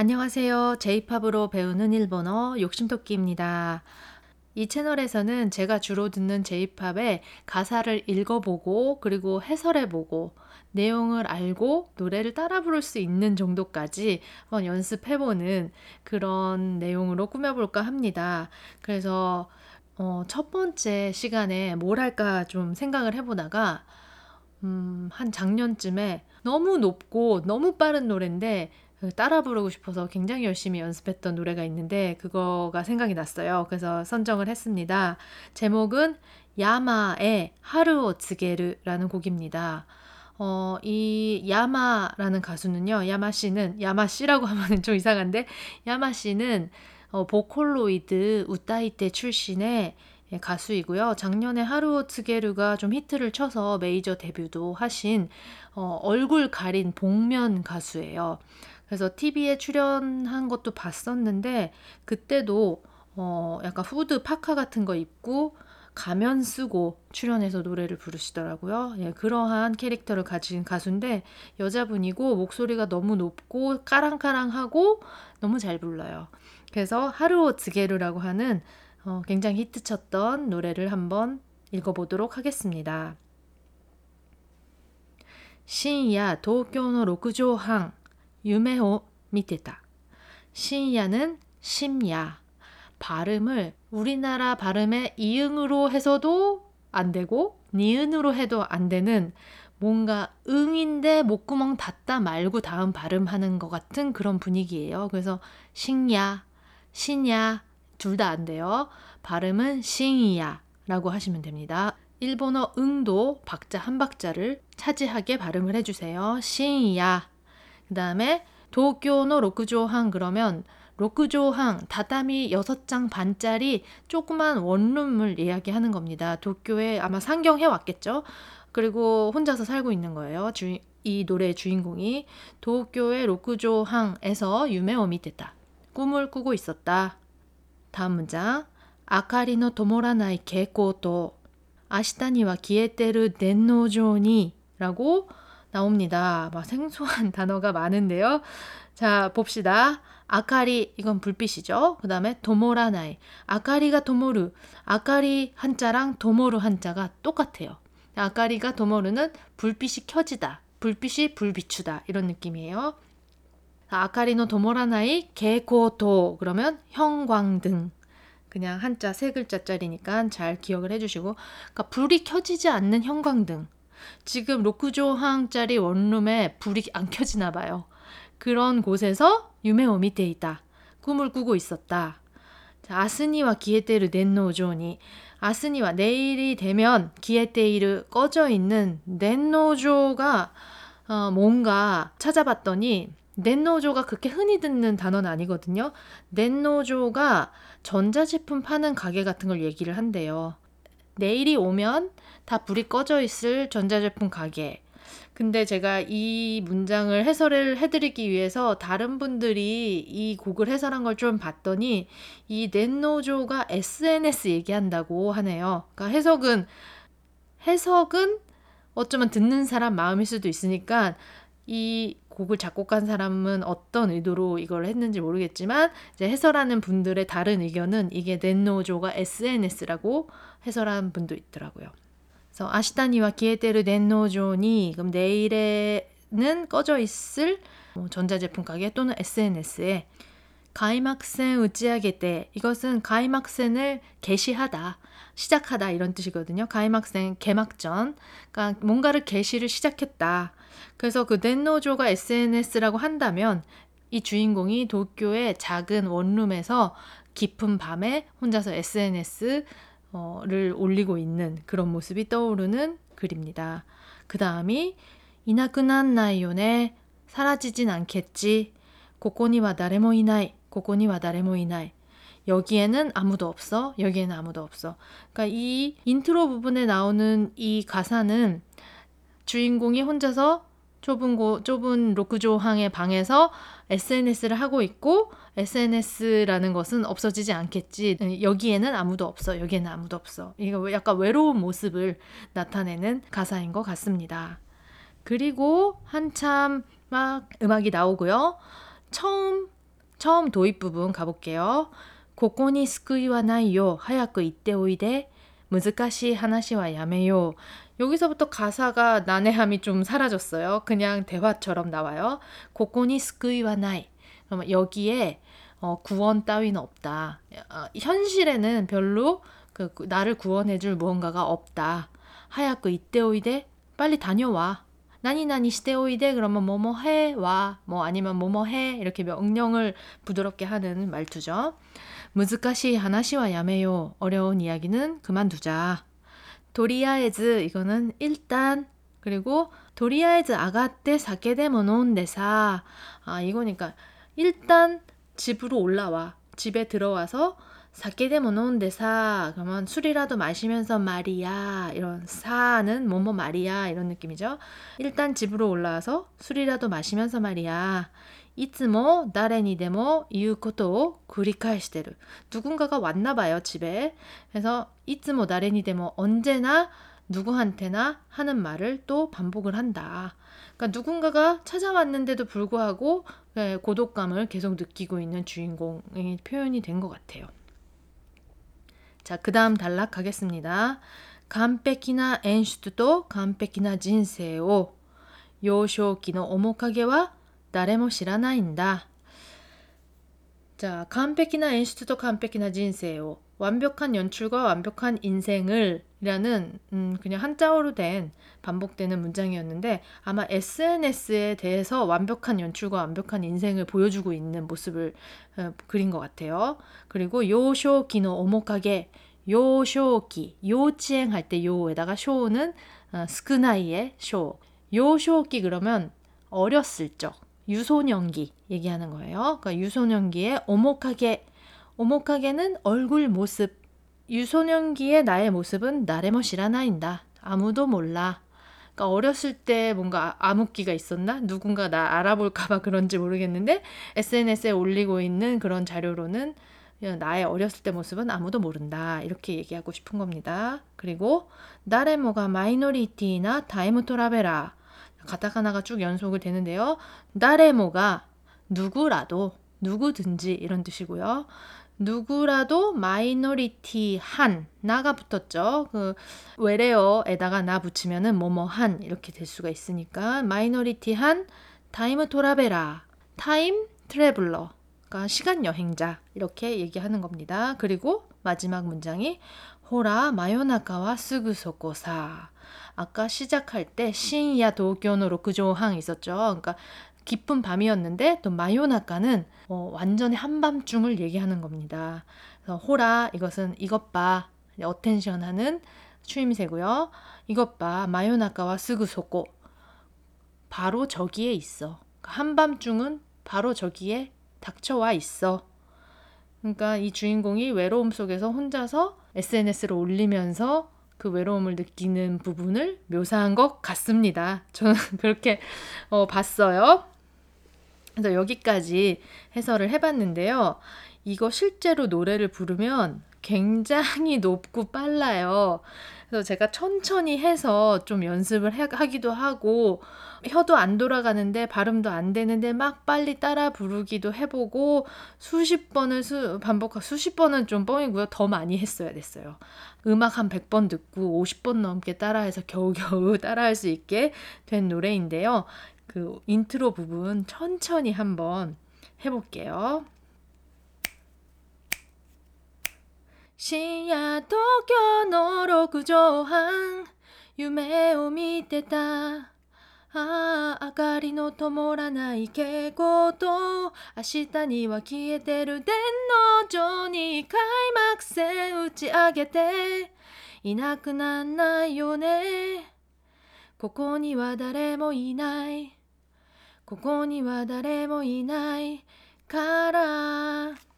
안녕하세요. 제이팝으로 배우는 일본어 욕심토끼입니다. 이 채널에서는 제가 주로 듣는 제이팝의 가사를 읽어보고 그리고 해설해보고 내용을 알고 노래를 따라 부를 수 있는 정도까지 한번 연습해보는 그런 내용으로 꾸며볼까 합니다. 그래서 어, 첫 번째 시간에 뭘 할까 좀 생각을 해보다가 음, 한 작년쯤에 너무 높고 너무 빠른 노래인데 그 따라 부르고 싶어서 굉장히 열심히 연습했던 노래가 있는데 그거가 생각이 났어요. 그래서 선정을 했습니다. 제목은 야마의 하루오 츠게르라는 곡입니다. 어, 이 야마라는 가수는요. 야마 씨는 야마 씨라고 하면 좀 이상한데 야마 씨는 어, 보컬로이드 우타이테 출신의 예, 가수이고요. 작년에 하루오 트게르가 좀 히트를 쳐서 메이저 데뷔도 하신 어, 얼굴 가린 복면 가수예요. 그래서 TV에 출연한 것도 봤었는데 그때도 어 약간 후드 파카 같은 거 입고 가면 쓰고 출연해서 노래를 부르시더라고요. 예, 그러한 캐릭터를 가진 가수인데 여자분이고 목소리가 너무 높고 까랑까랑하고 너무 잘 불러요. 그래서 하루오 즈게루라고 하는 어, 굉장히 히트쳤던 노래를 한번 읽어보도록 하겠습니다. 신야 도쿄의 6畳半 夢を 見てた.深夜는 심야. 발음을 우리나라 발음의 이응으로 해서도 안 되고 니은으로 해도 안 되는 뭔가 응인데 목구멍 닫다 말고 다음 발음하는 것 같은 그런 분위기예요. 그래서 신야, 신야 둘 다 안 돼요. 발음은 신이야라고 하시면 됩니다. 일본어 응도 박자 한 박자를 차지하게 발음을 해주세요. 신이야. 그 다음에 도쿄노 로쿠조항 그러면 로크조항 다다미 6장 반짜리 조그만 원룸을 이야기하는 겁니다. 도쿄에 아마 상경해 왔겠죠. 그리고 혼자서 살고 있는 거예요. 주인, 이 노래의 주인공이 도쿄의 로크조항에서 유메오 미테다. 꿈을 꾸고 있었다. 다음 문장. 아카리노 도모라나이 개코도 아시타니와 기에테르 덴노조니 라고 나옵니다. 막 생소한 단어가 많은데요. 자, 봅시다. 아카리, 이건 불빛이죠. 그 다음에 도모라나이. 아카리가 도모르. 아카리 한자랑 도모르 한자가 똑같아요. 아카리가 도모르는 불빛이 켜지다. 불빛이 불비추다. 이런 느낌이에요. 아카리노 도모라나이 개고도 그러면 형광등. 그냥 한자 세 글자짜리니까 잘 기억을 해주시고 그러니까 불이 켜지지 않는 형광등. 지금 로쿠조항짜리 원룸에 불이 안 켜지나 봐요. 그런 곳에서 유메오 미테 있다. 꿈을 꾸고 있었다. 자, 아스니와 기에테르 넨노조니 아스니와 내일이 되면 기에테이르 꺼져 있는 넨노조가 어, 뭔가 찾아봤더니 넨노조가 그렇게 흔히 듣는 단어는 아니거든요. 넨노조가 전자제품 파는 가게 같은 걸 얘기를 한대요. 내일이 오면 다 불이 꺼져 있을 전자제품 가게. 근데 제가 이 문장을 해설을 해드리기 위해서 다른 분들이 이 곡을 해설한 걸 좀 봤더니 이 넷노조가 SNS 얘기한다고 하네요. 그러니까 해석은 해석은 어쩌면 듣는 사람 마음일 수도 있으니까 이 곡을 작곡한 사람은 어떤 의도로 이걸 했는지 모르겠지만 이제 해설하는 분들의 다른 의견은 이게 넷노조가 SNS라고 해설한 분도 있더라고요. 그래서 아시타니와 기에테르 넷노조니 그럼 내일에는 꺼져 있을 뭐 전자제품 가게 또는 SNS에 가이막센 우찌하게 때 이것은 가이막센을 개시하다 시작하다 이런 뜻이거든요. 가이막센 개막전 그러니까 뭔가를 개시를 시작했다. 그래서 그 넷노조가 SNS라고 한다면 이 주인공이 도쿄의 작은 원룸에서 깊은 밤에 혼자서 SNS를 올리고 있는 그런 모습이 떠오르는 글입니다. 그 다음이 いなくなんないよね 사라지진 않겠지. ここには誰もいない. ここには誰もいない. 여기에는 아무도 없어. 여기에는 아무도 없어. 그러니까 이 인트로 부분에 나오는 이 가사는 주인공이 혼자서 좁은 곳, 좁은 로크조항의 방에서 SNS를 하고 있고 SNS라는 것은 없어지지 않겠지. 여기에는 아무도 없어. 여기에는 아무도 없어. 이거 약간 외로운 모습을 나타내는 가사인 것 같습니다. 그리고 한참 막 음악이 나오고요. 처음 처음 도입 부분 가볼게요. ここに救いはないよ. 하얗고 이때 오이데. 難しい 하나시와 야매요. 여기서부터 가사가 난해함이 좀 사라졌어요. 그냥 대화처럼 나와요. ここに救いはない. 그러면 여기에 어, 구원 따위는 없다. 어, 현실에는 별로 그, 그, 나를 구원해줄 무언가가 없다. 하얗고 이때 오이데 빨리 다녀와. 나니나니 시대오이데 그러면 뭐뭐 해 와 뭐 아니면 뭐뭐 해 이렇게 명령을 부드럽게 하는 말투죠. 무즈카시 하나시와 야매요. 어려운 이야기는 그만두자. 도리아에즈 이거는 일단 그리고 도리아에즈 아가떼 사케데모 노운데사 아 이거니까 일단 집으로 올라와 집에 들어와서 사케데모 노운데사 그러면 술이라도 마시면서 말이야 이런 사는 뭐뭐 말이야 이런 느낌이죠 일단 집으로 올라와서 술이라도 마시면서 말이야 いつも誰にでも言うことを繰り返してる. 누군가가 왔나 봐요, 집에. 그래서 いつも誰にでも 언제나 누구한테나 하는 말을 또 반복을 한다. 그러니까 누군가가 찾아왔는데도 불구하고 네, 고독감을 계속 느끼고 있는 주인공이 표현이 된 것 같아요. 자, 그 다음 단락 가겠습니다. 完璧な演出と完璧な人生を幼少期の面影は誰も知らないんだ. 자, 完璧な演出と完璧な人生を 완벽한 연출과 완벽한 인생을 이라는 음, 그냥 한자어로 된 반복되는 문장이었는데 아마 SNS에 대해서 완벽한 연출과 완벽한 인생을 보여주고 있는 모습을 어, 그린 것 같아요. 그리고 요쇼기노 오목하게 요쇼기 요치행 할 때 요에다가 쇼는 어, 스크나이의 쇼 요쇼기 그러면 어렸을 적 유소년기 얘기하는 거예요. 그러니까 유소년기에 오목하게 오목하게는 얼굴 모습 유소년기의 나의 모습은 나레모 시라나인다. 아무도 몰라. 그러니까 어렸을 때 뭔가 암흑기가 있었나? 누군가 나 알아볼까봐 그런지 모르겠는데 SNS에 올리고 있는 그런 자료로는 나의 어렸을 때 모습은 아무도 모른다. 이렇게 얘기하고 싶은 겁니다. 그리고 나레모가 마이너리티나 타이무 토라베라 가타카나가 쭉 연속을 되는데요. 나레모가 누구라도 누구든지 이런 뜻이고요. 누구라도 minority 한 な가 붙었죠. 그 외래어에다가 な 붙이면은 뭐뭐 한 이렇게 될 수가 있으니까 minority 한 タイムトラベラー time traveler 그러니까 시간 여행자 이렇게 얘기하는 겁니다. 그리고 마지막 문장이 ほら真夜中はすぐそこさ 아까 시작할 때 深夜東京の六畳半 있었죠. 그러니까 깊은 밤이었는데 또 마요나카는 어, 완전히 한밤중을 얘기하는 겁니다. 그래서 ほら 이것은 이것 봐 attention 하는 추임새고요. 이것 봐 真夜中はすぐそこ 바로 저기에 있어. 그러니까 한밤중은 바로 저기에 닥쳐와 있어. 그러니까 이 주인공이 외로움 속에서 혼자서 SNS를 올리면서 그 외로움을 느끼는 부분을 묘사한 것 같습니다. 저는 그렇게 어, 봤어요. 그래서 여기까지 해설을 해봤는데요. 이거 실제로 노래를 부르면 굉장히 높고 빨라요. 그래서 제가 천천히 해서 좀 연습을 해, 하기도 하고 혀도 안 돌아가는데 발음도 안 되는데 막 빨리 따라 부르기도 해보고 수십 번을 수, 반복하고 수십 번은 좀 뻥이고요. 더 많이 했어야 됐어요. 음악 한 100번 듣고 50번 넘게 따라해서 겨우겨우 따라할 수 있게 된 노래인데요. 그 인트로 부분 천천히 한번 해볼게요. 深夜東京の6畳半。夢を見てた。ああ明かりの灯らない蛍光灯。明日には消えてる電脳上に開幕戦打ち上げて。いなくなんないよね。ここには誰もいない。ここには誰もいないから。